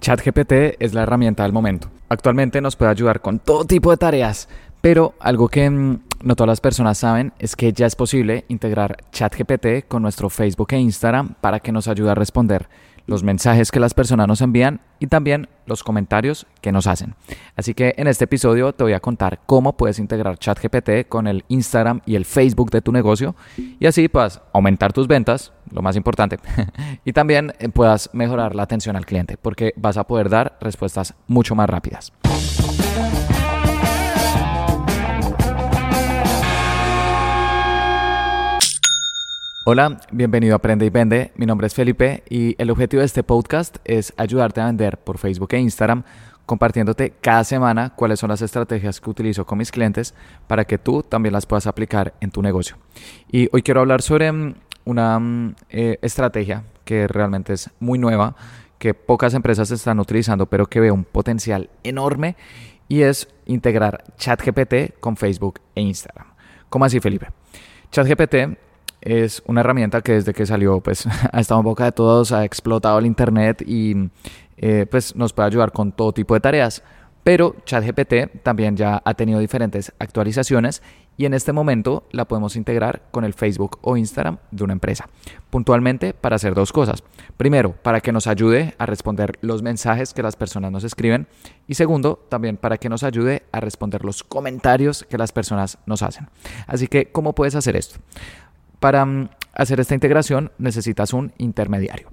ChatGPT es la herramienta del momento. Actualmente nos puede ayudar con todo tipo de tareas, pero algo que mm, no todas las personas saben es que ya es posible integrar ChatGPT con nuestro Facebook e Instagram para que nos ayude a responder los mensajes que las personas nos envían y también los comentarios que nos hacen. Así que en este episodio te voy a contar cómo puedes integrar ChatGPT con el Instagram y el Facebook de tu negocio y así puedas aumentar tus ventas, lo más importante, y también eh, puedas mejorar la atención al cliente porque vas a poder dar respuestas mucho más rápidas. Hola, bienvenido a Aprende y Vende. Mi nombre es Felipe y el objetivo de este podcast es ayudarte a vender por Facebook e Instagram compartiéndote cada semana cuáles son las estrategias que utilizo con mis clientes para que tú también las puedas aplicar en tu negocio. Y hoy quiero hablar sobre mm, una mm, eh, estrategia que realmente es muy nueva, que pocas empresas están utilizando, pero que veo un potencial enorme y es integrar ChatGPT con Facebook e Instagram. ¿Cómo así, Felipe? ChatGPT es una herramienta que desde que salió pues ha estado en boca de todos, ha explotado el internet y eh, pues nos puede ayudar con todo tipo de tareas. Pero ChatGPT también ya ha tenido diferentes actualizaciones y en este momento la podemos integrar con el Facebook o Instagram de una empresa. Puntualmente para hacer dos cosas. Primero, para que nos ayude a responder los mensajes que las personas nos escriben y segundo, también para que nos ayude a responder los comentarios que las personas nos hacen. Así que, ¿cómo puedes hacer esto? Para mm, hacer esta integración necesitas un intermediario.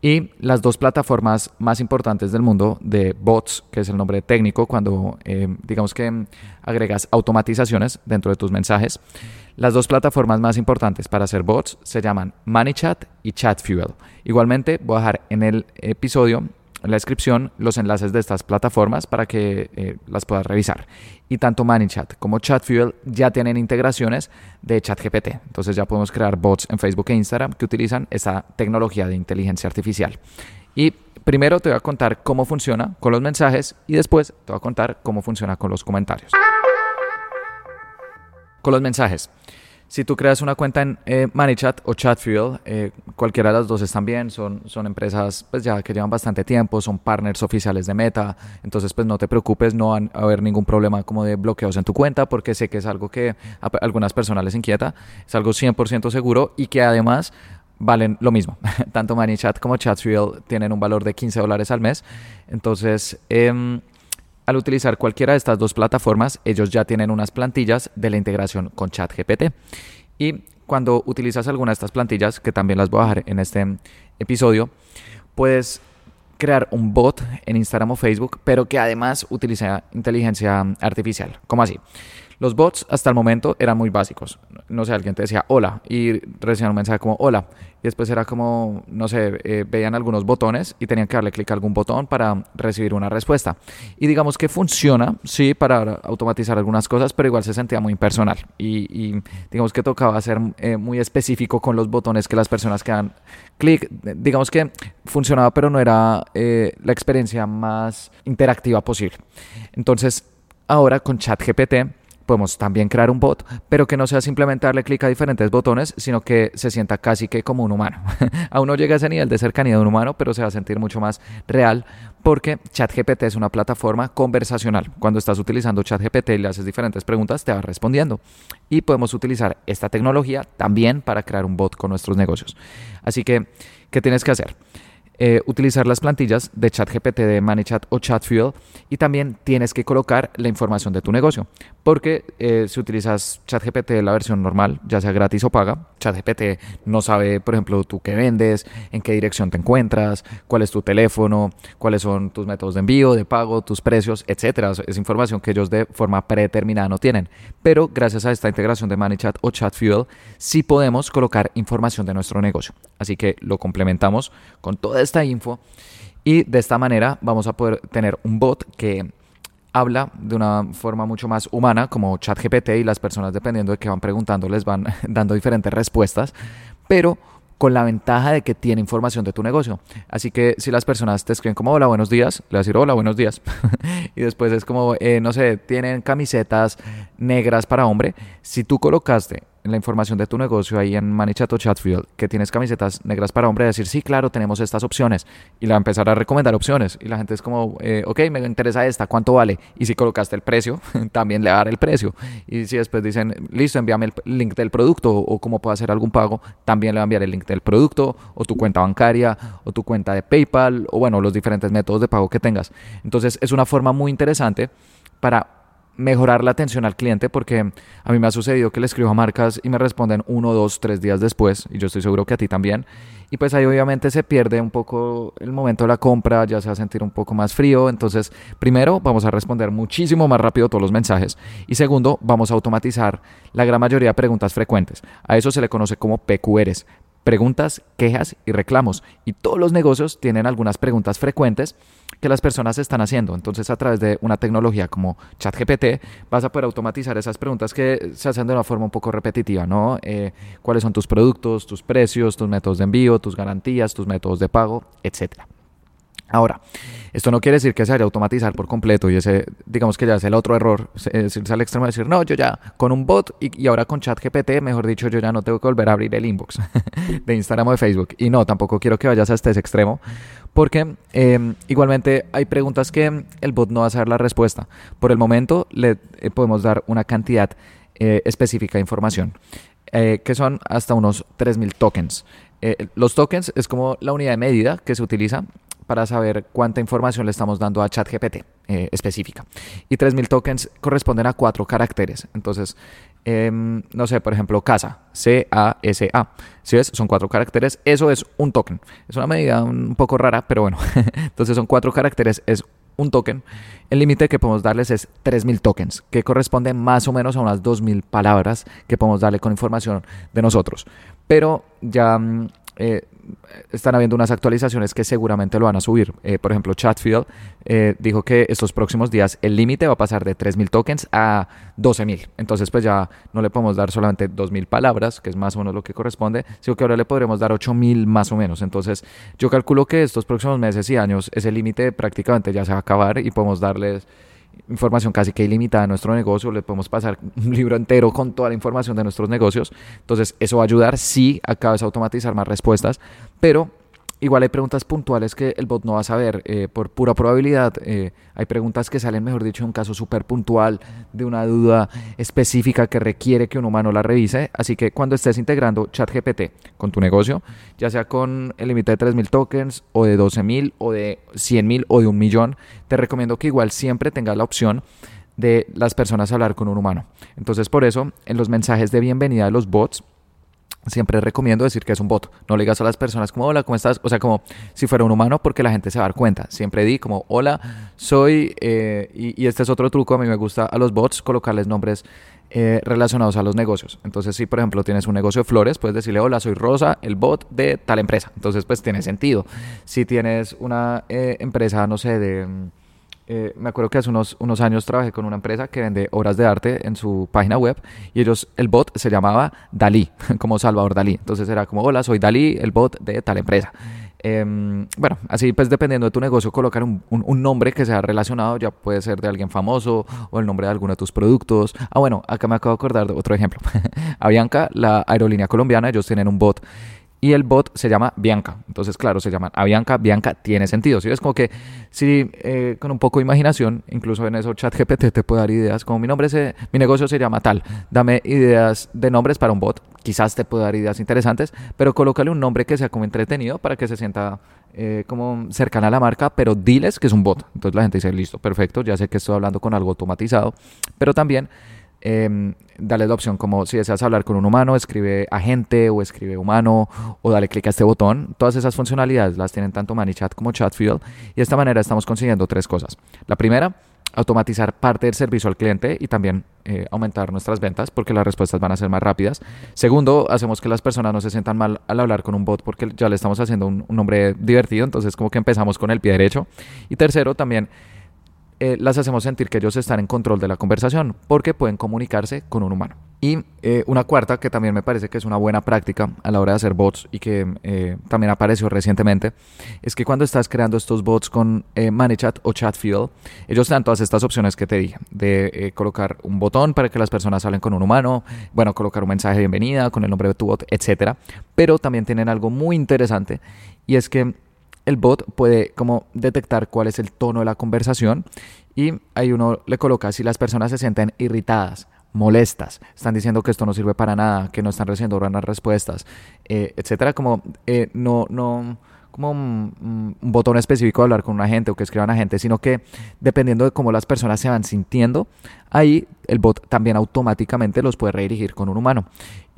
Y las dos plataformas más importantes del mundo de bots, que es el nombre técnico cuando eh, digamos que mm, agregas automatizaciones dentro de tus mensajes, las dos plataformas más importantes para hacer bots se llaman ManyChat y ChatFuel. Igualmente voy a dejar en el episodio en la descripción los enlaces de estas plataformas para que eh, las puedas revisar. Y tanto ManyChat como ChatFuel ya tienen integraciones de ChatGPT. Entonces ya podemos crear bots en Facebook e Instagram que utilizan esa tecnología de inteligencia artificial. Y primero te voy a contar cómo funciona con los mensajes y después te voy a contar cómo funciona con los comentarios. Con los mensajes. Si tú creas una cuenta en eh, ManyChat o ChatFuel, eh, cualquiera de las dos están bien, son, son empresas pues ya que llevan bastante tiempo, son partners oficiales de Meta, entonces pues no te preocupes, no va a haber ningún problema como de bloqueos en tu cuenta, porque sé que es algo que a algunas personas les inquieta, es algo 100% seguro y que además valen lo mismo. Tanto ManyChat como ChatFuel tienen un valor de 15 dólares al mes, entonces... Eh, al utilizar cualquiera de estas dos plataformas, ellos ya tienen unas plantillas de la integración con ChatGPT. Y cuando utilizas alguna de estas plantillas, que también las voy a dejar en este episodio, puedes crear un bot en Instagram o Facebook, pero que además utiliza inteligencia artificial. ¿Cómo así? Los bots hasta el momento eran muy básicos. No sé, alguien te decía hola y recibían un mensaje como hola. Y después era como, no sé, eh, veían algunos botones y tenían que darle clic a algún botón para recibir una respuesta. Y digamos que funciona, sí, para automatizar algunas cosas, pero igual se sentía muy impersonal. Y, digamos que tocaba ser eh, muy específico con los botones que las personas que dan clic. Digamos que funcionaba, pero no era eh, la experiencia más interactiva posible. Entonces, ahora con ChatGPT podemos también crear un bot, pero que no sea simplemente darle clic a diferentes botones, sino que se sienta casi que como un humano. Aún no llega a ese nivel de cercanía de un humano, pero se va a sentir mucho más real porque ChatGPT es una plataforma conversacional. Cuando estás utilizando ChatGPT y le haces diferentes preguntas, te va respondiendo. Y podemos utilizar esta tecnología también para crear un bot con nuestros negocios. Así que, ¿qué tienes que hacer? Eh, utilizar las plantillas de ChatGPT de ManyChat o ChatFuel y también tienes que colocar la información de tu negocio. Porque eh, si utilizas ChatGPT la versión normal, ya sea gratis o paga, ChatGPT no sabe, por ejemplo, tú qué vendes, en qué dirección te encuentras, cuál es tu teléfono, cuáles son tus métodos de envío, de pago, tus precios, etcétera. Es información que ellos de forma predeterminada no tienen. Pero gracias a esta integración de ManyChat o ChatFuel, sí podemos colocar información de nuestro negocio. Así que lo complementamos con toda esta info y de esta manera vamos a poder tener un bot que habla de una forma mucho más humana como ChatGPT y las personas dependiendo de qué van preguntando les van dando diferentes respuestas, pero con la ventaja de que tiene información de tu negocio. Así que si las personas te escriben como hola, buenos días, le vas a decir hola, buenos días. y después es como, eh, no sé, tienen camisetas negras para hombre. Si tú colocaste la información de tu negocio ahí en Manichat o Chatfield, que tienes camisetas negras para hombre, decir, sí, claro, tenemos estas opciones. Y la empezar a recomendar opciones. Y la gente es como, eh, ok, me interesa esta, ¿cuánto vale? Y si colocaste el precio, también le va a dar el precio. Y si después dicen, listo, envíame el link del producto o cómo puedo hacer algún pago, también le va a enviar el link del producto o tu cuenta bancaria o tu cuenta de PayPal o bueno, los diferentes métodos de pago que tengas. Entonces es una forma muy interesante para mejorar la atención al cliente porque a mí me ha sucedido que le escribo a marcas y me responden uno, dos, tres días después y yo estoy seguro que a ti también. Y pues ahí obviamente se pierde un poco el momento de la compra, ya se va a sentir un poco más frío, entonces primero vamos a responder muchísimo más rápido todos los mensajes. Y segundo vamos a automatizar la gran mayoría de preguntas frecuentes, a eso se le conoce como PQRs, preguntas, quejas y reclamos. Y todos los negocios tienen algunas preguntas frecuentes que las personas están haciendo. Entonces, a través de una tecnología como ChatGPT, vas a poder automatizar esas preguntas que se hacen de una forma un poco repetitiva, ¿no? Eh, ¿Cuáles son tus productos, tus precios, tus métodos de envío, tus garantías, tus métodos de pago, etcétera? Ahora, esto no quiere decir que se vaya a automatizar por completo y ese, digamos que ya es el otro error, es al extremo de decir, no, yo ya con un bot y, ahora con ChatGPT, mejor dicho, yo ya no tengo que volver a abrir el inbox de Instagram o de Facebook. Y no, tampoco quiero que vayas hasta ese extremo, porque em, igualmente hay preguntas que el bot no va a saber la respuesta. Por el momento le eh, podemos dar una cantidad eh, específica de información, eh, que son hasta unos 3.000 tokens. los tokens es como la unidad de medida que se utiliza para saber cuánta información le estamos dando a ChatGPT eh, específica. Y 3000 tokens corresponden a cuatro caracteres. Entonces, em, no sé, por ejemplo, casa, C-A-S-A. Si ves, son cuatro caracteres. Eso es un token. Es una medida un poco rara, pero bueno. Entonces, son cuatro caracteres, es un token. El límite que podemos darles es 3000 tokens, que corresponde más o menos a unas 2000 palabras que podemos darle con información de nosotros. Pero ya mm, eh, están habiendo unas actualizaciones que seguramente lo van a subir. Eh, por ejemplo, Chatfield eh, dijo que estos próximos días el límite va a pasar de 3.000 tokens a 12.000. Entonces, pues ya no le podemos dar solamente 2.000 palabras, que es más o menos lo que corresponde, sino que ahora le podremos dar 8.000 más o menos. Entonces, yo calculo que estos próximos meses y años ese límite prácticamente ya se va a acabar y podemos darles información casi que ilimitada de nuestro negocio, le podemos pasar un libro entero con toda la información de nuestros negocios. Entonces, eso va a ayudar, sí, a cada vez a automatizar más respuestas, pero Igual hay preguntas puntuales que el bot no va a saber eh, por pura probabilidad. Eh, hay preguntas que salen, mejor dicho, en un caso súper puntual de una duda específica que requiere que un humano la revise. Así que cuando estés integrando ChatGPT con tu negocio, ya sea con el límite de 3.000 tokens o de 12.000 o de 100.000 o de un millón, te recomiendo que igual siempre tengas la opción de las personas hablar con un humano. Entonces por eso en los mensajes de bienvenida de los bots, siempre recomiendo decir que es un bot. No le digas a las personas como, hola, ¿cómo estás? O sea, como si fuera un humano, porque la gente se va a dar cuenta. Siempre di como, hola, soy... Eh, y, este es otro truco, a mí me gusta a los bots colocarles nombres eh, relacionados a los negocios. Entonces, si por ejemplo tienes un negocio de flores, puedes decirle, hola, soy Rosa, el bot de tal empresa. Entonces, pues tiene sentido. Si tienes una eh, empresa, no sé, de eh, me acuerdo que hace unos, unos años trabajé con una empresa que vende obras de arte en su página web y ellos, el bot se llamaba Dalí, como Salvador Dalí. Entonces era como, hola, soy Dalí, el bot de tal empresa. Em, bueno, así pues dependiendo de tu negocio, colocar un, un, nombre que sea relacionado, ya puede ser de alguien famoso o el nombre de alguno de tus productos. Ah, bueno, acá me acabo de acordar de otro ejemplo. Avianca, la aerolínea colombiana, ellos tienen un bot y el bot se llama Bianca. Entonces, claro, se llama a Bianca. Bianca tiene sentido. ¿sí? Es como que si eh, con un poco de imaginación, incluso en eso ChatGPT te puede dar ideas, como mi nombre, se, mi negocio se llama tal, dame ideas de nombres para un bot. Quizás te pueda dar ideas interesantes, pero colócale un nombre que sea como entretenido para que se sienta eh, como cercana a la marca, pero diles que es un bot. Entonces la gente dice, listo, perfecto, ya sé que estoy hablando con algo automatizado, pero también eh, dale la opción como si deseas hablar con un humano, escribe agente o escribe humano o dale clic a este botón. Todas esas funcionalidades las tienen tanto ManyChat como ChatField y de esta manera estamos consiguiendo tres cosas. La primera, automatizar parte del servicio al cliente y también eh, aumentar nuestras ventas porque las respuestas van a ser más rápidas. Segundo, hacemos que las personas no se sientan mal al hablar con un bot porque ya le estamos haciendo un, un nombre divertido, entonces como que empezamos con el pie derecho. Y tercero, también eh, las hacemos sentir que ellos están en control de la conversación porque pueden comunicarse con un humano. Y eh, una cuarta que también me parece que es una buena práctica a la hora de hacer bots y que eh, también apareció recientemente es que cuando estás creando estos bots con ManyChat o ChatFuel, ellos dan todas estas opciones que te dije, de colocar un botón para que las personas hablen con un humano, bueno, colocar un mensaje de bienvenida con el nombre de tu bot, etcétera. Pero también tienen algo muy interesante y es que el bot puede como detectar cuál es el tono de la conversación y ahí uno le coloca si las personas se sienten irritadas, molestas, están diciendo que esto no sirve para nada, que no están recibiendo buenas respuestas, eh, etcétera, como eh, no, no, como un, botón específico de hablar con una gente o que escriban a gente, sino que dependiendo de cómo las personas se van sintiendo, ahí el bot también automáticamente los puede redirigir con un humano.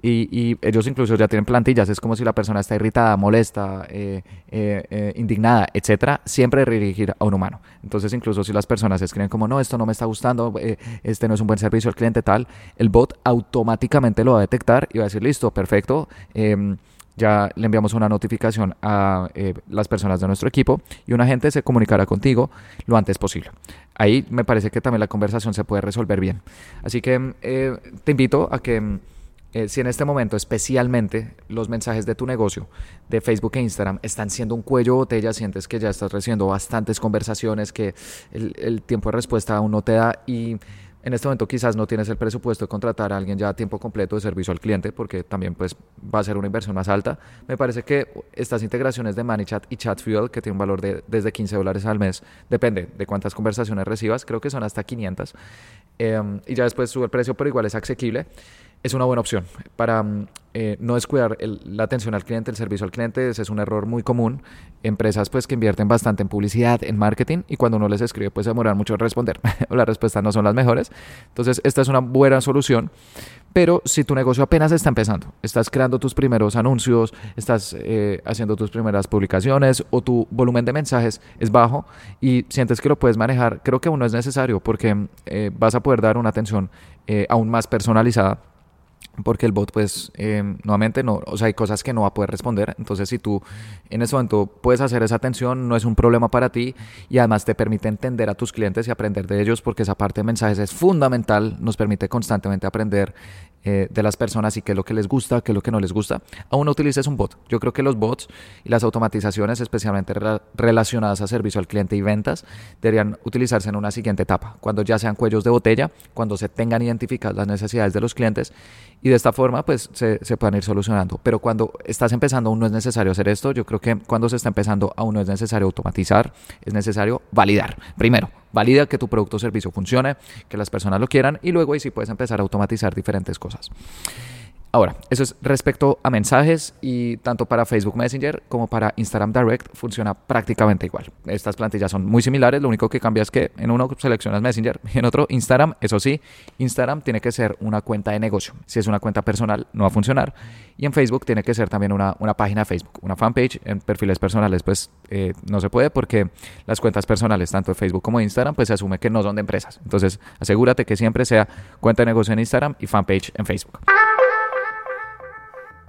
Y, ellos incluso ya tienen plantillas, es como si la persona está irritada, molesta, eh, eh, eh, indignada, etcétera, siempre redirigir a un humano. Entonces, incluso si las personas escriben como, no, esto no me está gustando, este no es un buen servicio al cliente, tal, el bot automáticamente lo va a detectar y va a decir, listo, perfecto em, ya le enviamos una notificación a las personas de nuestro equipo y un agente se comunicará contigo lo antes posible. Ahí me parece que también la conversación se puede resolver bien. Así que te invito a que eh, si en este momento especialmente los mensajes de tu negocio de Facebook e Instagram están siendo un cuello de botella, sientes que ya estás recibiendo bastantes conversaciones, que el, tiempo de respuesta aún no te da y en este momento quizás no tienes el presupuesto de contratar a alguien ya a tiempo completo de servicio al cliente porque también pues va a ser una inversión más alta. Me parece que estas integraciones de ManyChat y ChatFuel que tienen un valor de desde 15 dólares al mes, depende de cuántas conversaciones recibas, creo que son hasta 500 em, y ya después sube el precio pero igual es asequible es una buena opción para mm, eh, no descuidar la atención al cliente, el servicio al cliente. Ese es un error muy común. Empresas pues que invierten bastante en publicidad, en marketing y cuando uno les escribe pues demoran mucho en responder o las respuestas no son las mejores. Entonces esta es una buena solución. Pero si tu negocio apenas está empezando, estás creando tus primeros anuncios, estás eh, haciendo tus primeras publicaciones o tu volumen de mensajes es bajo y sientes que lo puedes manejar, creo que aún no es necesario porque eh, vas a poder dar una atención aún más personalizada porque el bot pues eh, nuevamente no, o sea, hay cosas que no va a poder responder, entonces si tú en ese momento puedes hacer esa atención, no es un problema para ti y además te permite entender a tus clientes y aprender de ellos porque esa parte de mensajes es fundamental, nos permite constantemente aprender eh, de las personas y qué es lo que les gusta, qué es lo que no les gusta, aún no utilices un bot. Yo creo que los bots y las automatizaciones, especialmente relacionadas a servicio al cliente y ventas, deberían utilizarse en una siguiente etapa, cuando ya sean cuellos de botella, cuando se tengan identificadas las necesidades de los clientes y de esta forma pues se, se puedan ir solucionando. Pero cuando estás empezando aún no es necesario hacer esto, yo creo que cuando se está empezando aún no es necesario automatizar, es necesario validar. Primero, valida que tu producto o servicio funcione, que las personas lo quieran y luego ahí sí puedes empezar a automatizar diferentes cosas. Ahora, eso es respecto a mensajes y tanto para Facebook Messenger como para Instagram Direct funciona prácticamente igual. Estas plantillas son muy similares, lo único que cambia es que en uno seleccionas Messenger y en otro Instagram. Eso sí, Instagram tiene que ser una cuenta de negocio. Si es una cuenta personal, no va a funcionar. Y en Facebook tiene que ser también una, una página de Facebook, una fanpage. En perfiles personales, pues eh, no se puede porque las cuentas personales, tanto de Facebook como de Instagram, pues se asume que no son de empresas. Entonces, asegúrate que siempre sea cuenta de negocio en Instagram y fanpage en Facebook.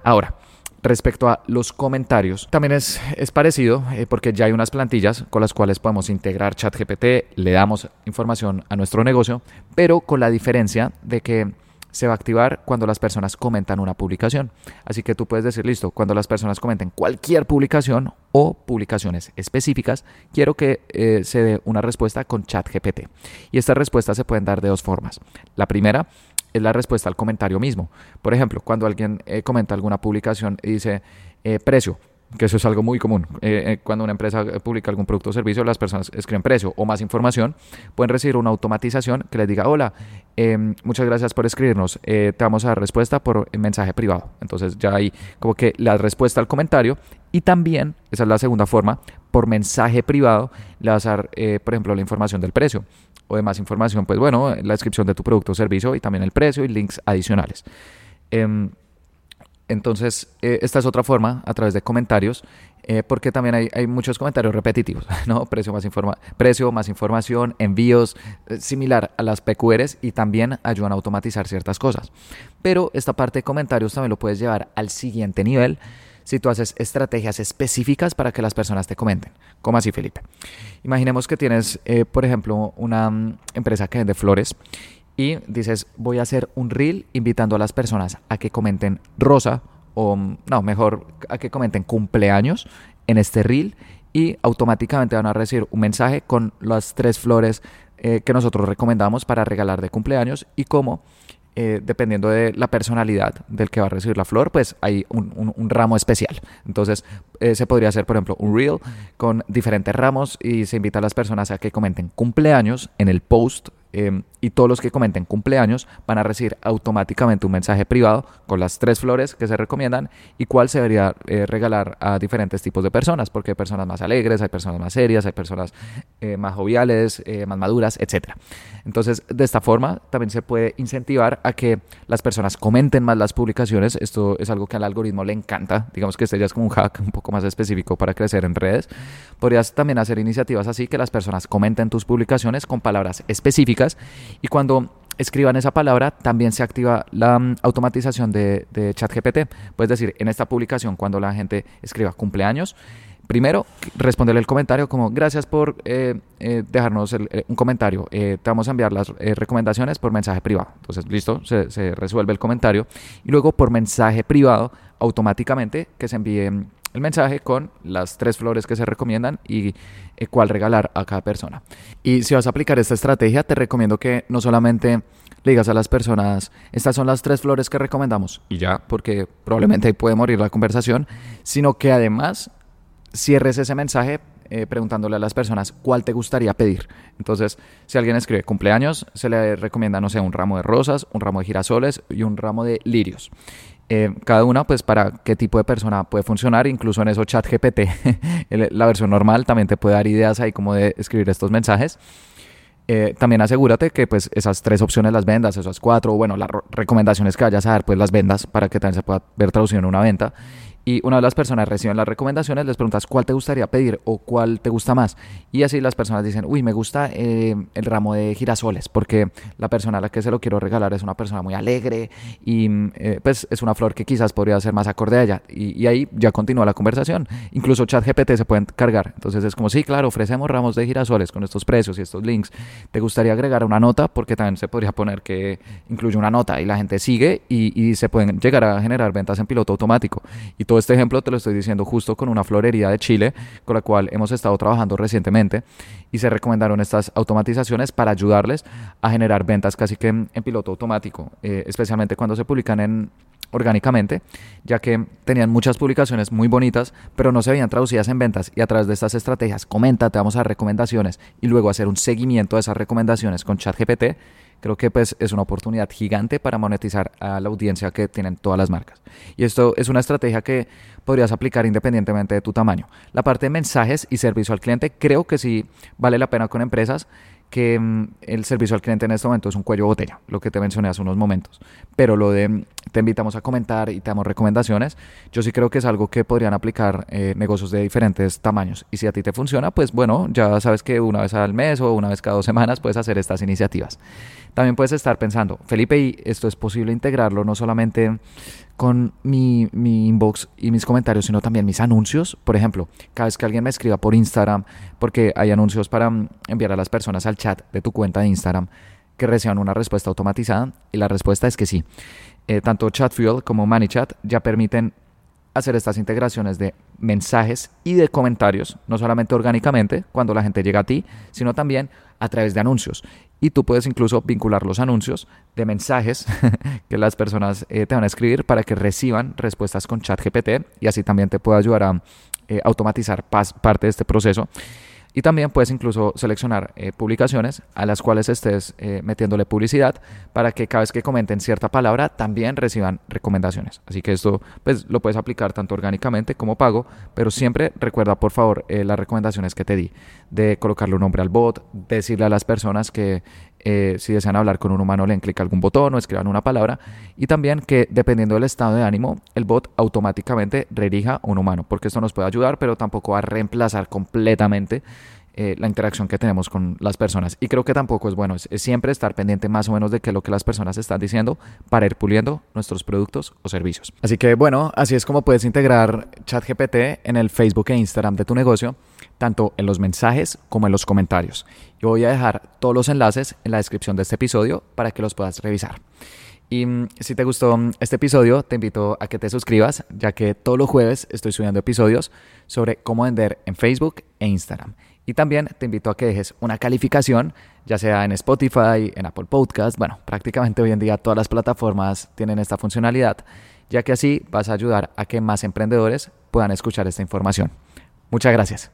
Ahora, respecto a los comentarios, también es, es parecido eh, porque ya hay unas plantillas con las cuales podemos integrar ChatGPT, le damos información a nuestro negocio, pero con la diferencia de que se va a activar cuando las personas comentan una publicación. Así que tú puedes decir, listo, cuando las personas comenten cualquier publicación o publicaciones específicas, quiero que eh, se dé una respuesta con ChatGPT. Y estas respuestas se pueden dar de dos formas. La primera es la respuesta al comentario mismo. Por ejemplo, cuando alguien eh, comenta alguna publicación y dice eh, precio, que eso es algo muy común. Eh, cuando una empresa publica algún producto o servicio, las personas escriben precio o más información, pueden recibir una automatización que les diga, hola, em, muchas gracias por escribirnos, te vamos a dar respuesta por mensaje privado. Entonces ya hay como que la respuesta al comentario y también, esa es la segunda forma, por mensaje privado le vas a dar, por ejemplo, la información del precio o de más información, pues bueno, la descripción de tu producto o servicio y también el precio y links adicionales. Em, entonces, eh, esta es otra forma, a través de comentarios, eh, porque también hay, hay, muchos comentarios repetitivos, ¿no? Precio más, informa precio, más información, envíos, eh, similar a las PQRs y también ayudan a automatizar ciertas cosas. Pero esta parte de comentarios también lo puedes llevar al siguiente nivel si tú haces estrategias específicas para que las personas te comenten. ¿Cómo así, Felipe? Imaginemos que tienes, eh, por ejemplo, una mm, empresa que vende flores y dices, voy a hacer un reel invitando a las personas a que comenten rosa o, mm, no, mejor, a que comenten cumpleaños en este reel y automáticamente van a recibir un mensaje con las tres flores eh, que nosotros recomendamos para regalar de cumpleaños y cómo eh, dependiendo de la personalidad del que va a recibir la flor, pues hay un, ramo especial. Entonces, eh, se podría hacer, por ejemplo, un reel con diferentes ramos y se invita a las personas a que comenten cumpleaños en el post Em, y todos los que comenten cumpleaños van a recibir automáticamente un mensaje privado con las tres flores que se recomiendan y cuál se debería eh, regalar a diferentes tipos de personas, porque hay personas más alegres, hay personas más serias, hay personas eh, más joviales, eh, más maduras, etc. Entonces, de esta forma también se puede incentivar a que las personas comenten más las publicaciones. Esto es algo que al algoritmo le encanta. Digamos que este ya es como un hack un poco más específico para crecer en redes. Podrías también hacer iniciativas así que las personas comenten tus publicaciones con palabras específicas y cuando escriban esa palabra, también se activa la mm, automatización de, ChatGPT. Puedes decir, en esta publicación, cuando la gente escriba cumpleaños, primero responderle el comentario como gracias por eh, eh, dejarnos eh, un comentario. te vamos a enviar las recomendaciones por mensaje privado. Entonces, listo, se, se, resuelve el comentario. Y luego por mensaje privado, automáticamente que se envíe mm, el mensaje con las tres flores que se recomiendan y eh, cuál regalar a cada persona. Y si vas a aplicar esta estrategia, te recomiendo que no solamente le digas a las personas, estas son las tres flores que recomendamos y ya, porque probablemente ahí puede morir la conversación, sino que además cierres ese mensaje eh, preguntándole a las personas cuál te gustaría pedir. Entonces, si alguien escribe cumpleaños, se le recomienda, no sé, un ramo de rosas, un ramo de girasoles y un ramo de lirios. Eh, cada una pues para qué tipo de persona puede funcionar, incluso en eso chat GPT, la versión normal también te puede dar ideas ahí como de escribir estos mensajes. Eh, también asegúrate que pues esas tres opciones las vendas, esas cuatro, bueno, las recomendaciones que vayas a dar pues las vendas para que también se pueda ver traducido en una venta y una de las personas reciben las recomendaciones, les preguntas cuál te gustaría pedir o cuál te gusta más. Y así las personas dicen, uy, me gusta eh, el ramo de girasoles, porque la persona a la que se lo quiero regalar es una persona muy alegre y eh, pues es una flor que quizás podría ser más acorde a ella. Y, ahí ya continúa la conversación. Incluso ChatGPT se pueden cargar. Entonces es como, sí, claro, ofrecemos ramos de girasoles con estos precios y estos links. ¿Te gustaría agregar una nota? Porque también se podría poner que incluye una nota y la gente sigue y, se pueden llegar a generar ventas en piloto automático. Todo este ejemplo te lo estoy diciendo justo con una florería de Chile con la cual hemos estado trabajando recientemente y se recomendaron estas automatizaciones para ayudarles a generar ventas casi que en, piloto automático, eh, especialmente cuando se publican en orgánicamente, ya que tenían muchas publicaciones muy bonitas, pero no se veían traducidas en ventas. Y a través de estas estrategias, comenta, te vamos a dar recomendaciones y luego hacer un seguimiento de esas recomendaciones con ChatGPT, creo que pues es una oportunidad gigante para monetizar a la audiencia que tienen todas las marcas. Y esto es una estrategia que podrías aplicar independientemente de tu tamaño. La parte de mensajes y servicio al cliente creo que sí vale la pena con empresas que mm, el servicio al cliente en este momento es un cuello botella, lo que te mencioné hace unos momentos. Pero lo de mm, te invitamos a comentar y te damos recomendaciones, yo sí creo que es algo que podrían aplicar eh, negocios de diferentes tamaños. Y si a ti te funciona, pues bueno, ya sabes que una vez al mes o una vez cada dos semanas puedes hacer estas iniciativas. También puedes estar pensando, Felipe, ¿y esto es posible integrarlo no solamente con mi, mi, inbox y mis comentarios, sino también mis anuncios. Por ejemplo, cada vez que alguien me escriba por Instagram, porque hay anuncios para mm, enviar a las personas al chat de tu cuenta de Instagram, que reciban una respuesta automatizada. Y la respuesta es que sí. Eh, tanto ChatFuel como ManyChat ya permiten hacer estas integraciones de mensajes y de comentarios, no solamente orgánicamente cuando la gente llega a ti, sino también a través de anuncios y tú puedes incluso vincular los anuncios de mensajes que las personas eh, te van a escribir para que reciban respuestas con ChatGPT y así también te puede ayudar a eh, automatizar parte de este proceso. Y también puedes incluso seleccionar eh, publicaciones a las cuales estés metiéndole publicidad para que cada vez que comenten cierta palabra también reciban recomendaciones. Así que esto pues, lo puedes aplicar tanto orgánicamente como pago, pero siempre recuerda por favor las recomendaciones que te di de colocarle un nombre al bot, decirle a las personas que eh, si desean hablar con un humano le den clic a algún botón o escriban una palabra y también que dependiendo del estado de ánimo el bot automáticamente redirija a un humano porque esto nos puede ayudar pero tampoco va a reemplazar completamente eh, la interacción que tenemos con las personas. Y creo que tampoco es bueno, siempre estar pendiente más o menos de qué es lo que las personas están diciendo para ir puliendo nuestros productos o servicios. Así que bueno, así es como puedes integrar ChatGPT en el Facebook e Instagram de tu negocio, tanto en los mensajes como en los comentarios. Yo voy a dejar todos los enlaces en la descripción de este episodio para que los puedas revisar. Y mm, si te gustó mm, este episodio, te invito a que te suscribas, ya que todos los jueves estoy subiendo episodios sobre cómo vender en Facebook e Instagram. Y también te invito a que dejes una calificación, ya sea en Spotify, en Apple Podcast. Bueno, prácticamente hoy en día todas las plataformas tienen esta funcionalidad, ya que así vas a ayudar a que más emprendedores puedan escuchar esta información. Muchas gracias.